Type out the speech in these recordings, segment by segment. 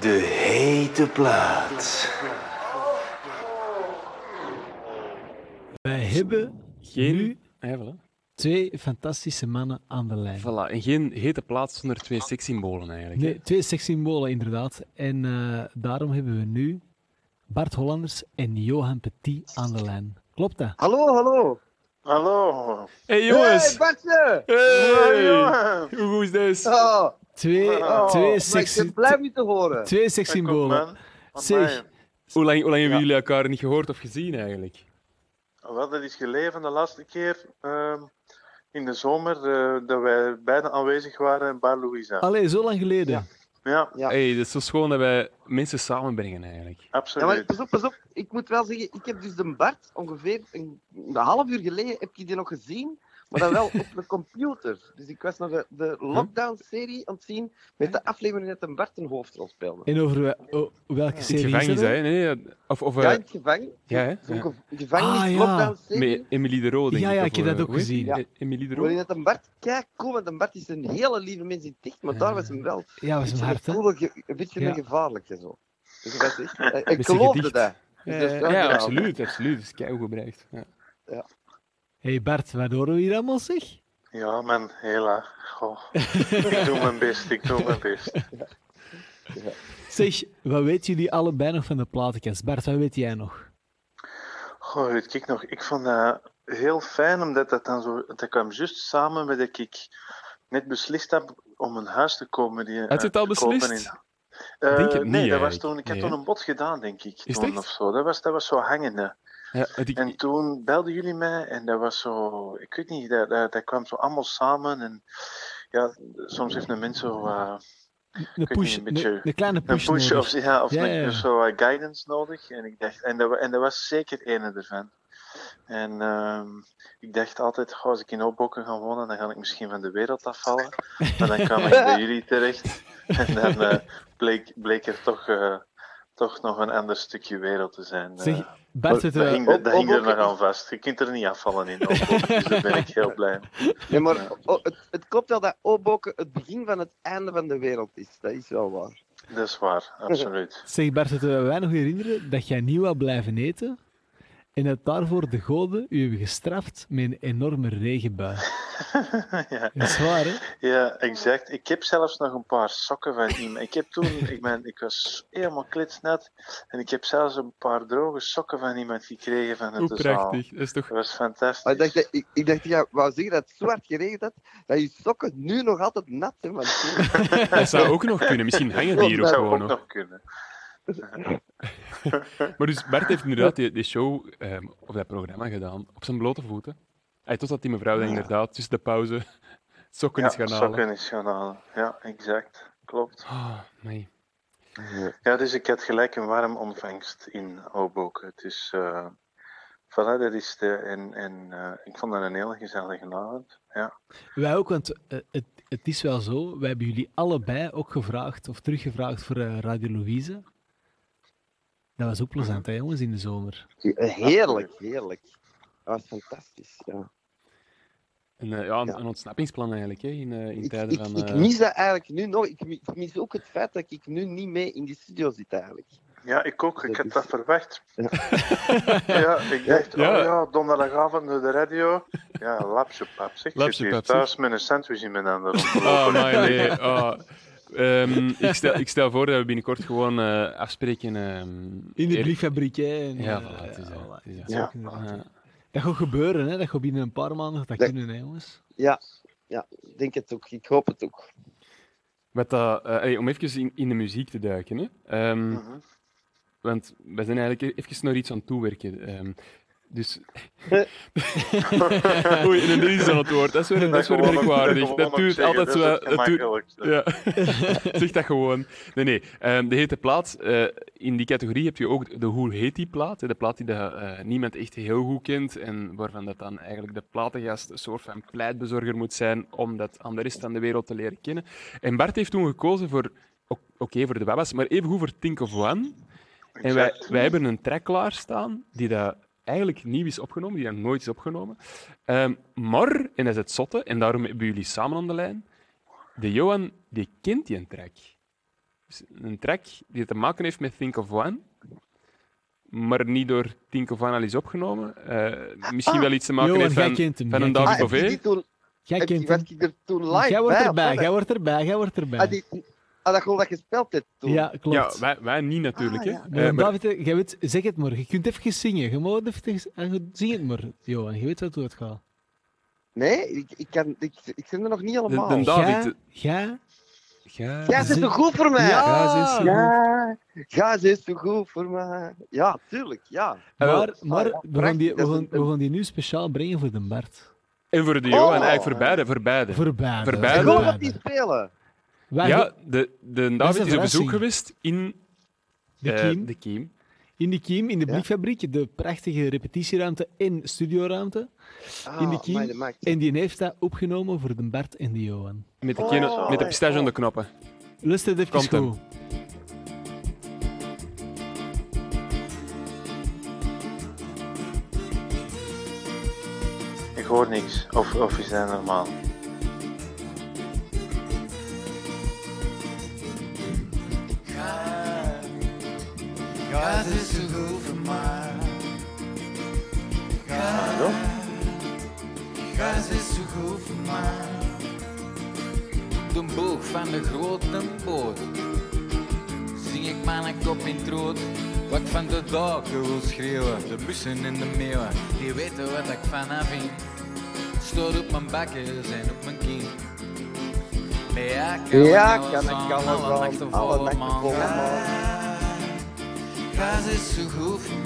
De hete plaat. Wij hebben Geen... nu Ja, voilà. twee fantastische mannen aan de lijn. Voilà. En geen hete plaats zonder twee sekssymbolen eigenlijk. hè. Nee, twee sekssymbolen inderdaad. En eh, daarom hebben we nu Bart Hollanders en Johan Petit aan de lijn. Klopt dat? Hallo, hallo. Hallo. Hey jongens! Hey, Bartje! Hey! Johan. Hoe is dit? Oh, Twee, Oh, twee, seks, ben blij om je te horen. twee sekssymbolen. Zeg. Hoe lang, hoe lang hebben jullie elkaar niet gehoord of gezien eigenlijk? Wel, dat is geleden de laatste keer ehm, in de zomer eh, dat wij beiden aanwezig waren in Bar Louisa. allee, zo lang geleden. Ja, Ja. Hey, het is zo schoon dat wij mensen samenbrengen eigenlijk. Ja, maar absoluut. pas op, pas op. Ik moet wel zeggen, ik heb dus de Bart ongeveer een, een half uur geleden heb ik die nog gezien, maar dan wel op de computer. Dus ik was naar de, de lockdown-serie aan het zien met de aflevering dat een Bart een hoofdrol speelde. En over we- oh, welke In het serie is gevangenis, hè? Nee, of, of Ja, eh, in het gevangen. ja, hè? Zo'n Ja. Ah, ja. gevangenis-lockdown-serie. met Emily de Roo, denk Ja, ik. ja, ik heb dat eh, ook die? gezien. Ja. Emily de Roo? Waarin dat een Bart kijk cool, want een Bart is een hele lieve mens in ticht, maar daar was hem wel Ja, was een ge- een beetje Ja. een gevaarlijke zo. Dus dat echt, eh, ik geloofde dat. Ja, Dus dat ja, absoluut, absoluut. Dat is keigoed bereikt. Ja. Hey Bart, wat horen we hier allemaal, zeg? Ja, man, hela. Goh. ik doe mijn best, ik doe mijn best. Zeg, wat weten jullie allebei nog van de platenkast? Bart, wat weet jij nog? Goh, weet ik nog, ik vond dat heel fijn, omdat dat dan zo, dat kwam juist samen met dat ik net beslist heb om een huis te komen. Die, Had je het al te kopen beslist? In, Eh, denk het niet, nee, dat was toen, ik heb toen een bod gedaan, denk ik. Is toen echt? of zo. Dat was, dat was zo hangende. Ja, En toen belden jullie mij en dat was zo, ik weet niet, dat, dat, dat kwam zo allemaal samen. En ja, soms heeft een mens zo uh, Een push, niet, een beetje- een, een kleine een push, push nodig. of, ja, of Ja, een- zo uh, guidance nodig. En, ik dacht, en, dat, en dat was zeker ene ervan. En ehm, ik dacht altijd, goh, als ik in Hoboken ga wonen, dan ga ik misschien van de wereld afvallen. Maar dan kwam ik bij jullie terecht. En dan eh, bleek, bleek er toch, eh, toch nog een ander stukje wereld te zijn. Zeg, Eh, Bart, het, dat hing, er- dat hing er Hoboken nog aan vast. Je kunt er niet afvallen in Hoboken, dus daar ben ik heel blij mee. Nee, maar oh, het, het klopt wel dat Oboken het begin van het einde van de wereld is. Dat is wel waar. Dat is waar, absoluut. zeg Bart, het, wij nog herinneren dat jij niet wou blijven eten en dat daarvoor de goden u hebben gestraft met een enorme regenbui. ja. Dat is waar, hè? Ja, exact. Ik heb zelfs nog een paar sokken van iemand. Ik heb toen, ik, ben, ik was helemaal klitsnat. En ik heb zelfs een paar droge sokken van iemand gekregen van het zaal. prachtig. Dat is toch... Dat was fantastisch. Maar ik dacht, ik, ik dacht, ja, wou zeggen dat het zo hard geregend had, dat je sokken nu nog altijd nat zijn. Want Dat zou ook nog kunnen. Misschien hangen die hier ook dat zou gewoon ook nog. nog kunnen. Maar dus Bart heeft inderdaad die, die show ehm, of dat programma gedaan op zijn blote voeten. Hij totdat die mevrouw dan inderdaad tussen de pauze sokken Ja, is gaan halen. sokken is gaan halen. Ja, exact. Klopt. Ah, nee. Ja, dus ik had gelijk een warm ontvangst in Hoboken. Het is... eh voilà, dat is de... En, en eh, ik vond dat een hele gezellige avond. Ja. Wij ook, want eh, het, het is wel zo, wij hebben jullie allebei ook gevraagd, of teruggevraagd voor Radio Louise. Dat was ook plezant, hè, jongens, in de zomer. heerlijk, heerlijk. Dat was fantastisch. Ja. En, eh, ja, een, Ja. een ontsnappingsplan eigenlijk, hè, in, eh, in Ik, tijden ik, van... ik eh, mis dat eigenlijk nu nog. Ik mi- ik mis ook het feit dat ik nu niet mee in die studio zit eigenlijk. Ja, ik ook. Ik Dat is- dat verwacht. Ja. Ja, ik dacht, Ja. oh ja, donderdagavond door de radio. Ja, lapje pap. Zeg, ik pap, zeg. thuis met een sandwich in mijn handen Oh, nee. Oh. Ehm, ik, stel, ik stel voor dat we binnenkort gewoon eh, afspreken. ehm, In de brieffabriek, hè. en, Ja, eh, voilà, het is dat, voilà. het is dat. Dat is ook Ja. inderdaad. Ja. Dat gaat gebeuren, hè. Dat gaat binnen een paar maanden dat Dat- kunnen, hè, jongens. Ja, ja, ik denk het ook. Ik hoop het ook. Met dat, eh, hey, om even in, in de muziek te duiken. Hè. Ehm, Mhm. Want we zijn eigenlijk even naar iets aan het toewerken. ehm, dus... Oei, en dit is aan het woord. Dat is weer, dat is weer merkwaardig. Dat duurt altijd zo... Dat duurt, gemakkelijkste. Ja, zeg dat gewoon. Nee, nee. ehm, de hete plaat. eh, in die categorie heb je ook de Hoe heet die plaat? De plaat die de, eh, niemand echt heel goed kent en waarvan dat dan eigenlijk de platengast een soort van pleitbezorger moet zijn om dat aan de rest van de wereld te leren kennen. En Bart heeft toen gekozen voor, oké, voor de Wabbas, maar evengoed voor Think of One. En wij, wij hebben een track klaarstaan die dat eigenlijk nieuw is opgenomen, die dat nooit is opgenomen. Ehm, maar, en dat is het zotte, en daarom hebben jullie samen aan de lijn, de Johan, die kent die een track. Dus een track die te maken heeft met Think of One, maar niet door Think of One al is opgenomen. Eh, misschien Ah. wel iets te maken Johan, heeft van, hem. van jij een kent David. Ah, Jij kent hem. Jij wordt erbij, jij wordt erbij, jij wordt erbij. Ah, die, ah, dat gewoon dat gespeeld hebt toen. Ja, klopt. Ja, wij, wij niet natuurlijk. Ah, hè. ja. Maar Eh, maar- David, jij weet, zeg het maar. Je kunt even zingen. Je mag even, eh, zing het maar, Johan. Je weet wat hoe het gaat. Nee, ik, ik, kan, ik, ik zit er nog niet de, helemaal. de David. Ga, Ja, Jij zit zo goed voor mij. Ja. Ja, ze is zo Ja, ja, ze is zo goed voor mij. Ja, tuurlijk, ja. Ah. Maar, maar Ah, ja, we, gaan die, we, is gaan, we gaan die nu speciaal brengen voor de Bart. En voor de Johan, Oh. eigenlijk voor beide. Voor beide. Voor beide. Voor beide. Ik wil dat die spelen. Wij Ja, de, de David is op bezoek geweest in de eh, Kiem, de Kiem. in de Kiem, in de Ja. Blikfabriek, de prachtige repetitieruimte en studioruimte. Ah, In de kiem. dat maakt- En die heeft dat opgenomen voor de Bart en de Johan. Met de, Oh, met de pistache aan de knoppen. Lust het even goed. Ik hoor niks. Of, of is dat normaal? Gas is zo goed voor mij. De boog van de grote boot. Zing ik mijn kop in het rood. Wat van de daken wil schreeuwen. De bussen en de meeuwen. Die weten wat ik van haar vind. Stoot op mijn bakken en op mijn kin. Ja, kan ik kan alles aan, alle nachten alle volle Gas is zo goed voor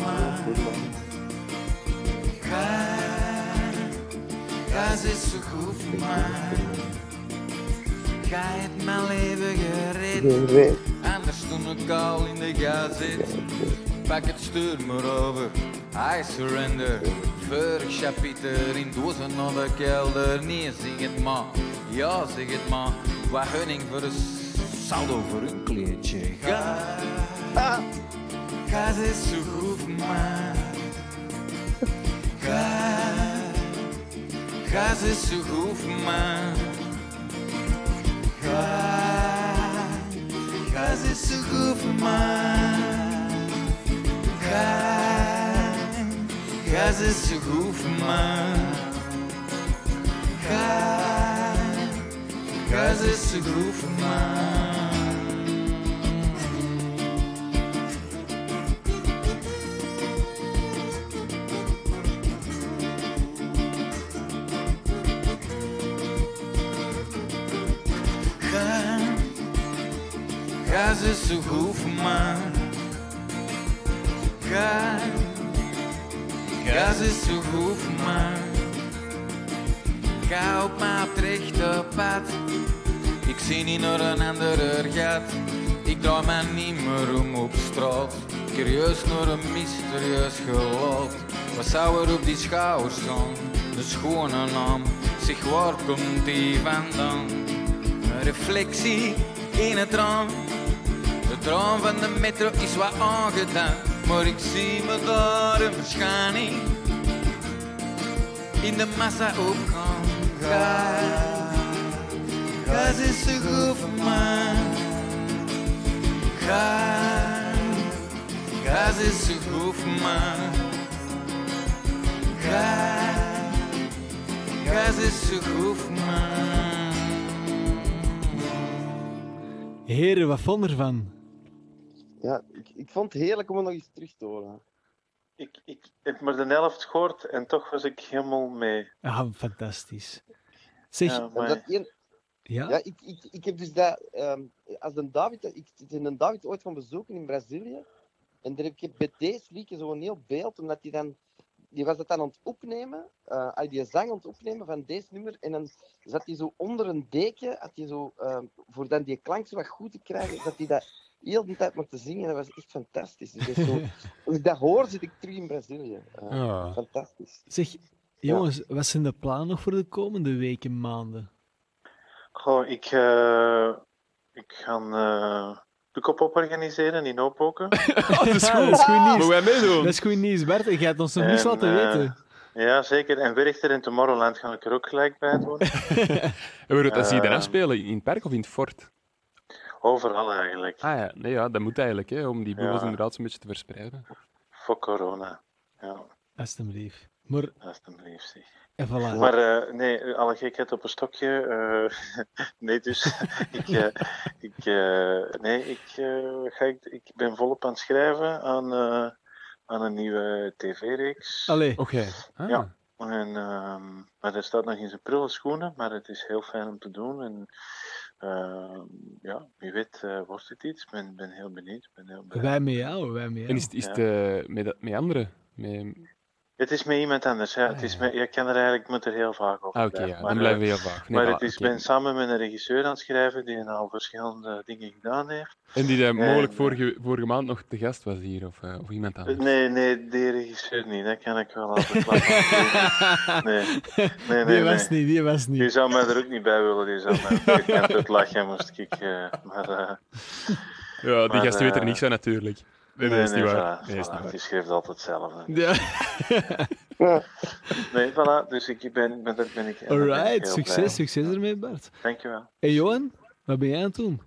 mij. Ga het mijn leven gered. Anders toen ik al in de gas zit. Pak het stuur maar over. I surrender. Vorig chapiter in dozen naar de kelder. Nee, zeg het maar. Ja, zeg het maar. Wat gunning voor een saldo voor een kleedje. Ga. Gas is zo goed voor mij. Gas, gas is zo goed voor mij. Gas, gas zo goed voor mij. Ga, gas is zo goed voor. Ga op mijn rechte pad. Ik zie niet naar een andere gat. Ik draai mij niet meer om op straat. Curieus naar een mysterieus gelaat. Wat zou er op die schouders staan? De schone naam. Zeg, waar komt die vandaan? Een reflectie in het raam. Het raam van de metro is wat aangedaan. Maar ik zie me daar een verschijning. In de massa opgaan. Gas is zo goed voor mij. Gas is zo goed voor mij. Gas is zo goed voor mij. Heren, wat vond ervan? Ja, ik, ik vond het heerlijk om het nog eens terug te horen. Ik, ik heb maar de helft gehoord en toch was ik helemaal mee. Ah, fantastisch. Zeg, Ja, ja, En maar dat een- Ja, ik, ik, ik heb dus dat, ehm, als een David, ik ben een David ooit gaan bezoeken in Brazilië. En daar heb ik bij deze week zo'n heel beeld, omdat hij dan, die was dat dan aan het opnemen, eh hij die zang aan het opnemen van deze nummer. En dan zat hij zo onder een deken, had hij zo, ehm, voor dan die klank zo wat goed te krijgen, dat hij dat heel de tijd mocht te zingen. Dat was echt fantastisch. Dus dat is zo, als ik dat hoor, zit ik terug in Brazilië. Eh. Fantastisch. zeg jongens, wat zijn de plannen nog voor de komende weken, maanden? Goh, ik, eh, ik ga uh, Pukkelpop organiseren in Hoboken. Oh, dat is goed. dat is goed nieuws. Meedoen? Dat is goed nieuws, Bert. Je gaat ons nog niet En, laten weten. ja, zeker. En Werchter en Tomorrowland ga ik er ook gelijk bij doen. En we dat zie je dan Eh. afspelen? In het park of in het fort? Overal eigenlijk. Ah ja, nee, ja, dat moet eigenlijk, hè, om die bubbels Ja. inderdaad zo'n beetje te verspreiden. Voor corona. Ja, Alsjeblieft. Maar, alstublieft. zeg. en voilà. Maar eh, nee, alle gekheid op een stokje. eh, nee, dus ik, eh, ik, eh, nee, ik, eh, ga, ik, ik ben volop aan het schrijven aan, eh, aan een nieuwe tv-reeks. Allee. Oké. Ah. Ja. En, ehm, maar dat staat nog in zijn prille schoenen, maar het is heel fijn om te doen. En ehm, ja, wie weet eh, wordt het iets. Ik ben, ben heel benieuwd. Ben heel blij. Wij met jou, wij met jou. En is het, is het eh, met, met anderen? Met... Het is met iemand anders. Ja. Het Ah, is met, je kan er eigenlijk, ik moet er heel vaak over Ah, oké, ja. Dan eh, blijven we heel. Nee, maar het is, ben samen met een regisseur aan het schrijven die al verschillende dingen gedaan heeft. En die daar mogelijk En, vorige, vorige maand nog te gast was hier, of, eh, of iemand anders? Nee, nee, die regisseur niet. Dat kan ik wel al verklappen. Nee, nee, nee. die nee. was niet, die was Die niet. zou mij er ook niet bij willen. Die zou mij ik het lachen moest ik. eh, maar, eh, Ja, die Maar, gasten weten er eh, niks van natuurlijk. Nee, dat is niet waar. voilà, Nee, dat is voilà. niet waar. Die schrijft altijd hetzelfde. Ja. Nee, voilà. Dus ik ben, ben, daar ben ik. daar ben ik Alright, succes, blij. succes ermee, Bart. Dankjewel. En Johan, wat ben jij aan het doen?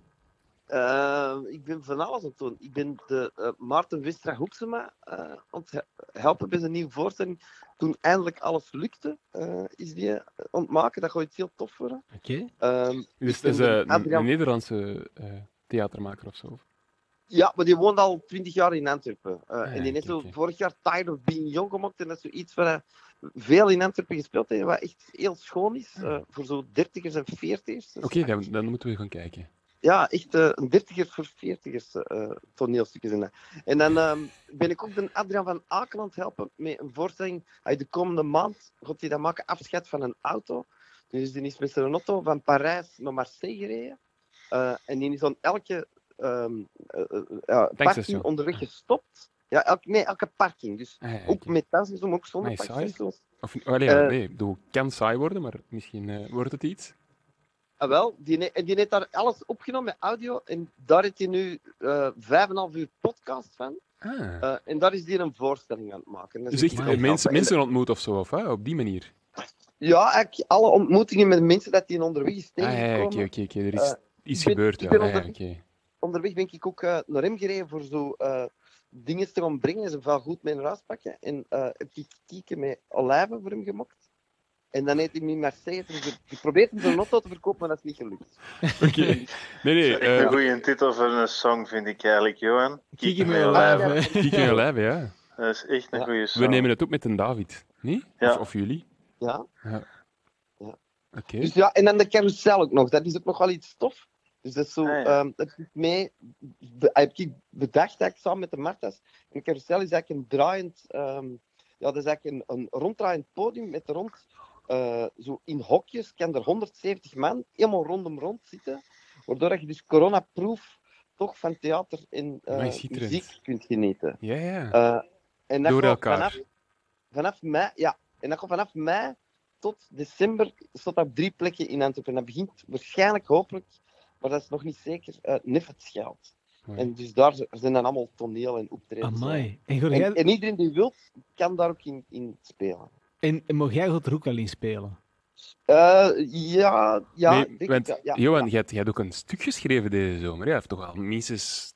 Eh, ik ben van alles aan het doen. Ik ben de eh, Maarten Westra Hoeksema eh, aan het he- helpen bij zijn nieuwe voorstelling. Toen eindelijk alles lukte, eh, is die eh, aan het maken. Dat gaat iets heel tof worden. Oké. Ehm, Dus het is een, Adriaan- een Nederlandse eh, theatermaker of zo. Ja, maar die woont al twintig jaar in Antwerpen. Eh, ja, en die heeft zo vorig jaar Tired of Being Young gemaakt. En dat is zoiets wat hij veel in Antwerpen gespeeld heeft. Wat echt heel schoon is. eh, voor zo dertigers en veertigers. Dus, Oké, dan, dan moeten we gaan kijken. Ja, echt eh, een dertigers voor veertigers eh toneelstukjes. En, dan ehm, ben ik ook de Adriaan van het helpen met een voorstelling. Hij de komende maand gaat hij dat maken, afscheid van een auto. Dus die is met zijn auto van Parijs naar Marseille gereden. Eh, en die is aan elke ja, parking onderweg gestopt. Ja, elke, nee, elke parking. Dus Ah, ja, ook met tankstation, maar ook zonder. Of, oh, nee, eh, nee, ik bedoel, het kan saai worden, maar misschien wordt het iets. Ah, wel, die, die heeft daar alles opgenomen met audio. En daar heeft hij nu vijf en half uur podcast van. Ah. En daar is die een voorstelling aan het maken. Dus echt mensen, mensen ontmoet of zo, of hè, op die manier. Ja, eigenlijk alle ontmoetingen met mensen dat die onderweg is Ah, ja, tegengekomen. oké, oké, oké. Er is iets ik gebeurd, ik ja. Ah, ja, oké. Onderweg ben ik ook eh, naar hem gereden voor zo eh, dingen te gaan brengen. Ze wel goed met een huis pakken. En eh, heb ik kieken met olijven voor hem gemaakt. En dan heeft hij me Mercedes. Dus ik probeerde hem zo'n auto te verkopen, maar dat is niet gelukt. Oké. Nee, nee. Echt een goede titel voor een song vind ik eigenlijk, Johan. Kijk je met met olijven. olijven. die kunnen we lijven, ja. Dat is echt een Ja. goede song. We nemen het op met een David, niet? Ja. Of, of jullie? Ja. Oké. Dus ja, en dan de carousel ook nog. Dat is ook nog wel iets tof. Dus dat is zo, Ah, ja. ehm, dat is mee, be- heb ik bedacht dat ik samen met de Martas. Een carousel is eigenlijk een draaiend, ehm, ja, dat is eigenlijk een, een ronddraaiend podium met rond, eh, zo in hokjes, kan er 170 man helemaal rondom rond zitten. Waardoor je dus coronaproof toch van theater en eh, muziek kunt genieten. Ja, ja. Eh, en dat Door elkaar. Vanaf, vanaf mei, ja. En dat gaat vanaf mei tot december staat dat op drie plekken in Antwerpen. Dat begint waarschijnlijk, hopelijk, maar dat is nog niet zeker, uh, Neffetsgeld. Mooi. En dus daar zijn dan allemaal toneel en optredens. Amai. En, ga En, jij, en iedereen die wil, kan daar ook in, in spelen. en, en mag jij gaat er ook al in spelen? Eh, ja, ja, nee, ik denk want, het, ja. Johan, ja. jij hebt, jij hebt ook een stuk geschreven deze zomer. Je hebt toch al minstens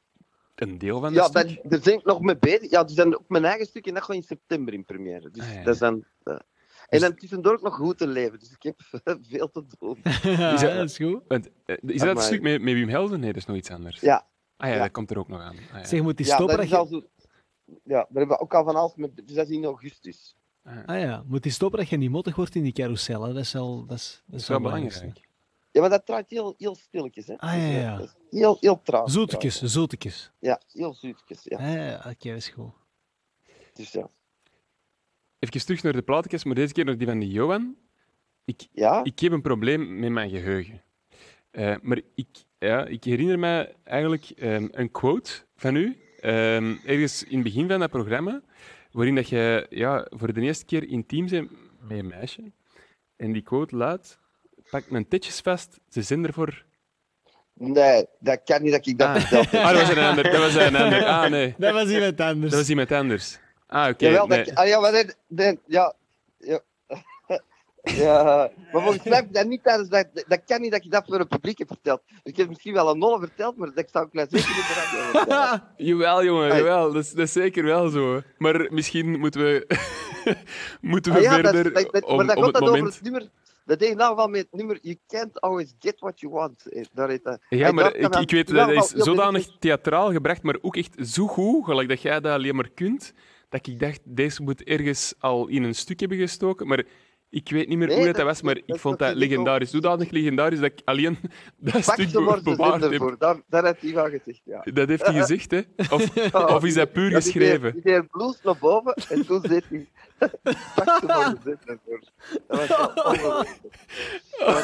een deel van Ja, dat dat, stuk? daar ben ik nog mee bezig. Ja, dus dan ook mijn eigen stuk en dat gaat in september in première. Dus Ah, ja. dat is dan... eh, en dan tussendoor ook nog goed te leven. Dus ik heb veel te doen. ja, Is dat- dat is goed. Want, eh, is dat het stuk met, met Wim Helden? Nee, dat is nog iets anders. Ja. Ah ja, Ja. dat komt er ook nog aan. Ah, ja. Zeg, moet die Ja, stopper... dat is dat je- al zo... Ja, daar hebben we ook al van alles met... Dus dat is in augustus. Ah ja, moet die stopper dat je niet mottig wordt in die carousel. hè? Dat is wel, dat is, dat is wel belangrijk. Ja, maar dat draait heel, heel stilletjes, hè. Ah, ja, Dus, ja. heel, heel traag. Zoetekes, zoetekes. Ja, heel zoetjes, ja. Ah, ja, oké, dat is goed. Dus ja. Even terug naar de platenkast, maar deze keer naar die van de Johan. Ik, Ja? ik heb een probleem met mijn geheugen. Eh, maar ik, ja, ik herinner me eigenlijk ehm, een quote van u, ehm, ergens in het begin van dat programma, waarin dat je ja, voor de eerste keer intiem bent met een meisje. En die quote luidt, pak mijn tetjes vast, ze zijn er voor... Nee, dat kan niet dat ik dat Ah. Ah, dat was een ander. Dat was een ander. Ah, nee. Dat was iemand anders. Dat was iemand anders. Ah, oké. Jawel, nee. dat, ah, ja, maar nee, nee, ja, ja. Ja, maar volgens mij heb ik dat niet tijdens dat... Dat kan niet dat je dat voor een publiek hebt verteld. Ik heb misschien wel een nolle verteld, maar dat zou ik nou zeker niet radio vertellen. Jawel, jongen, Ai. jawel. Dat is, dat is zeker wel zo. Maar misschien moeten we, moeten we Ah ja, verder dat- dat- om, maar dat om het dan over moment... het nummer... Dat deed in ieder geval met het nummer You can't always get what you want. Eh, Daar heet dat. Ja, maar ik, ik weet, dat is zodanig theatraal gebracht, maar ook echt zo goed, gelijk dat jij dat alleen maar kunt, dat ik dacht, deze moet ergens al in een stuk hebben gestoken, maar ik weet niet meer Nee, hoe dat, dat- was, maar dat- ik dat- vond dat ik legendarisch. Zodanig legendarisch dat ik alleen dat stuk bewaard heb. ervoor. Daar, daar heeft hij van gezegd, ja. Dat heeft hij gezegd, hè? Of, of is dat puur Ja, geschreven? deed- Die deed blues naar boven en toen zit hij... Pak ze maar, ervoor. Dat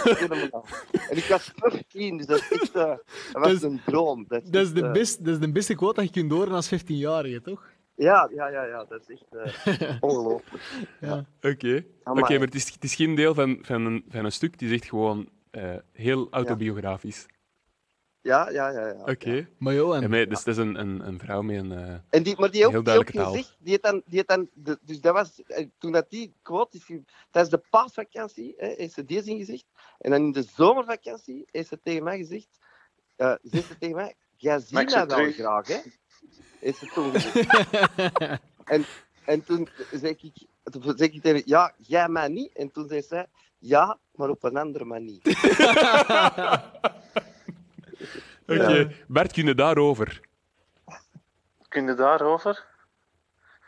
was fenomenaal. En ik was 15, dus dat is echt... eh, dat was Dat is- een droom. Dat is, Dat is, echt, de eh, best, dat is de beste quote dat je kunt horen als 15-jarige, toch? Ja, ja, ja, ja, dat is echt eh, ongelooflijk. Ja. Oké, Oké, Amai. maar het is, het is geen deel van, van, een, van een stuk, die zegt gewoon eh, heel autobiografisch. Ja, ja, ja. ja. Oké. Maar Johan, Ja, maar dus dat is een, een, een vrouw met een... eh, En die, maar die ook, Heel die ook duidelijke taal. gezegd, die heeft dan, die heeft dan de- dus dat was, toen dat die quote is, tijdens de paasvakantie, hè, heeft ze deze ingezegd. En dan in de zomervakantie heeft ze tegen mij gezegd, eh zegt ze tegen mij, jij ziet mij wel terug. graag, hè? Heeft ze toen gezegd. en, en toen zeg ik, toen zeg ik tegen haar, ja, jij mij niet. En toen zei zij, ja, maar op een andere manier. Oké, Bert, kun je daarover? Kun je daarover?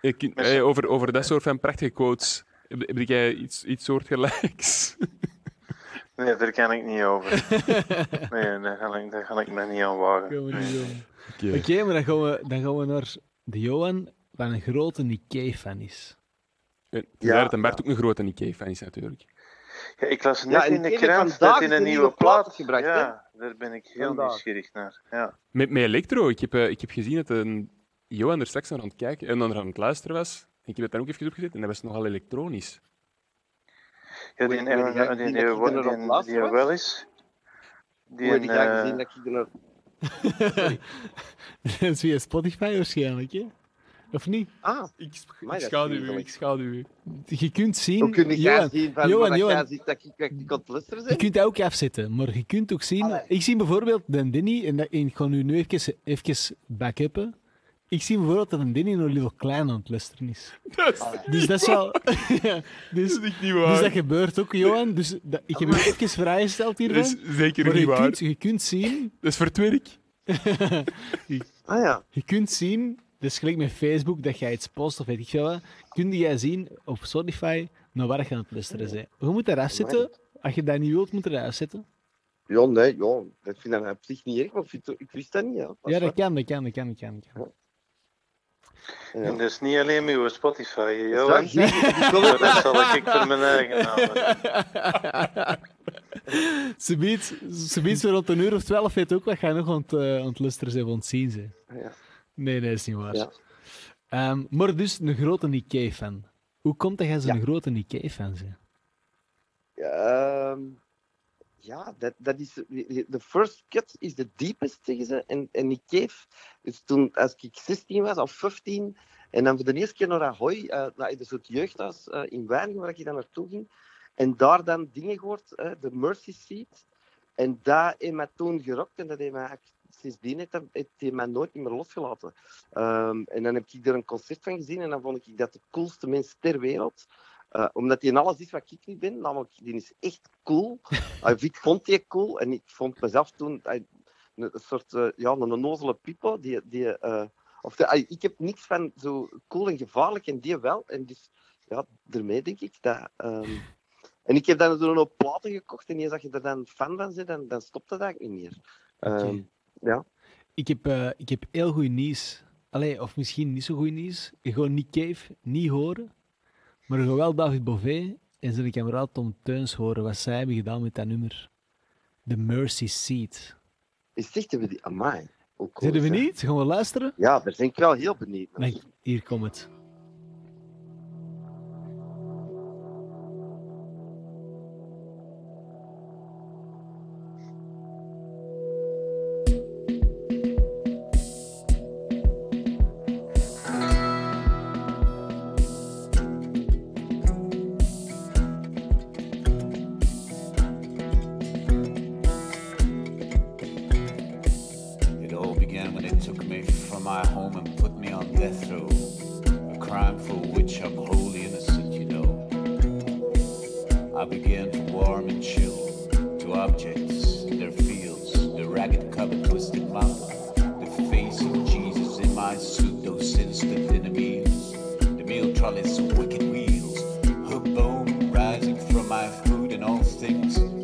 Kun- Merci. eh, over, over dat soort van prachtige quotes. Heb, heb jij iets, iets soortgelijks? Nee, daar kan ik niet over. Nee, daar ga ik, daar ga ik me niet aan wagen. Oké. Maar dan gaan, we, dan gaan we naar de Johan, wat een grote Nick Cave-fan is. Eh, Ja, het een Bert ja. ook een grote Nick Cave-fan is, natuurlijk. Ja, ik las net Ja, en in de krant dat in een nieuwe plaat gebracht, Ja, daar ben ik heel Vandaag. nieuwsgierig naar. Ja. Met, met Electro, ik heb, eh, ik heb gezien dat een Johan er straks naar aan het kijken en dan aan het luisteren was. Ik heb het dan ook even opgezet en dat was nogal elektronisch. Ja, die, die, heb jij die, gezien die, dat er die, die was? wel is. Die Hoe heb ik een, graag eh, gezien dat ik er nog... Dat is via Spotify waarschijnlijk, hè? Of niet? Ah, Ik, is schaduw u, ik schaduw u. Je kunt zien... Hoe kun Johan, zien van Johan, Johan. ziet dat ik, ik het luisteren Je kunt dat ook afzetten, maar je kunt ook zien... Allee. Ik zie bijvoorbeeld de Denny, en, dat, en ik ga nu, nu even, even backuppen. Ik zie bijvoorbeeld dat een Denny nog heel klein aan het luisteren is. Dat is, Dus dat is wel... Ja, dus, dat is niet waar. dus dat gebeurt ook, Johan. Dus dat, ik heb je even vrijgesteld hiervan. Dat is zeker maar niet je waar. kunt, je kunt zien... Dat is voor het werk. Ah ja. Je kunt zien, dus gelijk met Facebook, dat jij iets post of weet ik veel wat, kun jij zien op Spotify naar waar je aan het luisteren bent. Je moet dat afzetten. Als je dat niet wilt, moet je dat afzetten. Ja, nee, ja. Ik vind dat op zich niet erg, maar ik, ik wist dat niet. Ja, Dat Ja, dat kan, dat kan, dat kan, dat kan. dat kan. Ja. En dat is niet alleen met uw Spotify, Johan. Dat zal ik voor mijn eigen. Ze biedt, ze rond een uur of twaalf, weet ook wat jij nog aan het, eh, aan het zien ze. Ja. Nee, nee, dat is niet waar. Ja. Ehm, maar dus een grote Nick Cave-fan. Hoe komt dat jij zo'n Ja. grote Nick Cave-fan bent? Ehm, ja, dat, dat is... De first cut is the deepest, zeggen ze. En, en ik geef... Dus toen, als ik 16 was, of 15... En dan voor de eerste keer naar Ahoy, eh naar een soort jeugdhuis eh, in Weiningen, waar ik dan naartoe ging. En daar dan dingen gehoord, eh, de Mercy Seat. En dat heeft mij toen gerokt en dat heeft mij sindsdien heeft heeft nooit meer losgelaten. Ehm, en dan heb ik er een concert van gezien en dan vond ik dat de coolste mens ter wereld. Eh, omdat hij in alles is wat ik niet ben, namelijk die is echt cool. Uh, ik vond die cool en ik vond mezelf toen eh, een, een soort eh, ja, een onnozele pipo. Die, die, of de, eh, ik heb niks van zo cool en gevaarlijk en die wel. En dus ja, daarmee denk ik dat. ehm, en ik heb dan zo'n hoop platen gekocht en eens dat je er dan fan van bent, dan, dan stopt dat eigenlijk niet meer. Ehm, ja. Ik heb, ik heb heel goed nieuws. Allee, of misschien niet zo goed nieuws. Je gaat Nick Cave niet horen, maar je gaat wel David Bové en zijn kameraad Tom Teuns horen wat zij hebben gedaan met dat nummer. The Mercy Seat. Is echt hebben die cool Zitten we niet? Gaan we luisteren? Ja, daar ben ik wel heel benieuwd naar. Nee, hier komt het. Food and all things,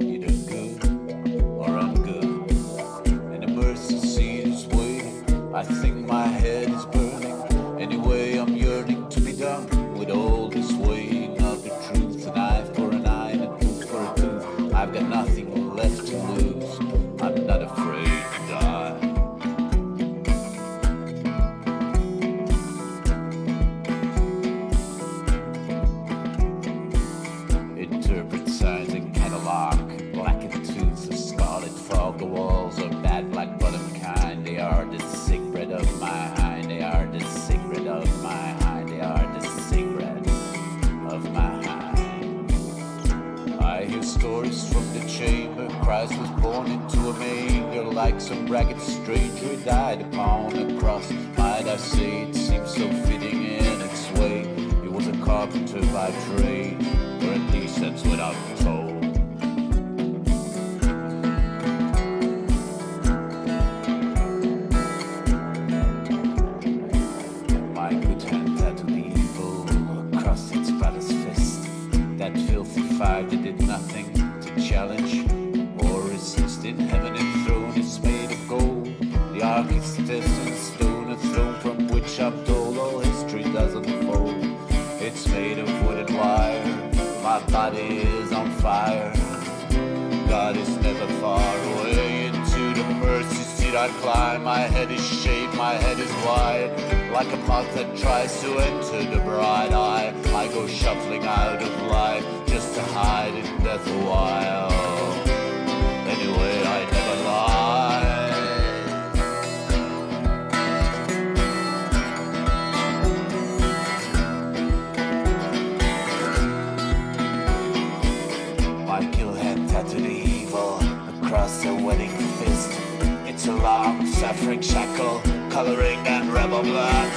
stories from the chamber. Christ was born into a manger like some ragged stranger. He died upon a cross. Might I say it seems so fitting in its way. He was a carpenter by trade, or at least that's what I'm told. God is never far away into the mercy seat I climb. My head is shaved, my head is wide. Like a moth that tries to enter the bright eye. I go shuffling out of life just to hide in death a while. Anyway, I never lie. Across her wedding fist. It's a long suffering shackle, coloring and rebel blood.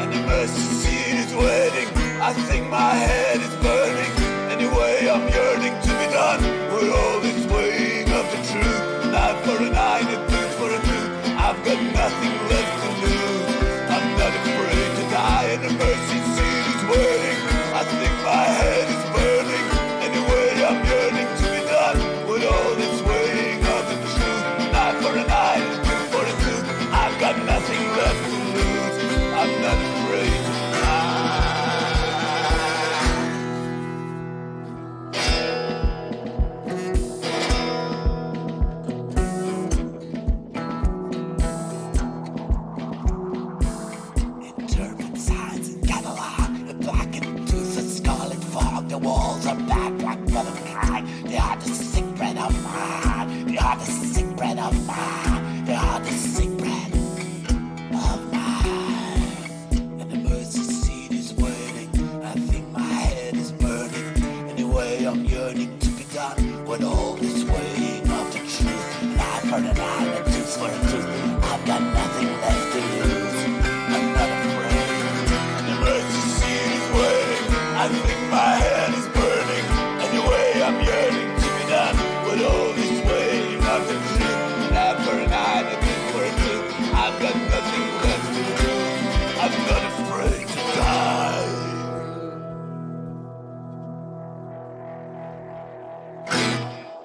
And the mercy seat is waiting. I think my head is burning. Anyway, I'm yearning to be done with all God, this sick bread of mine.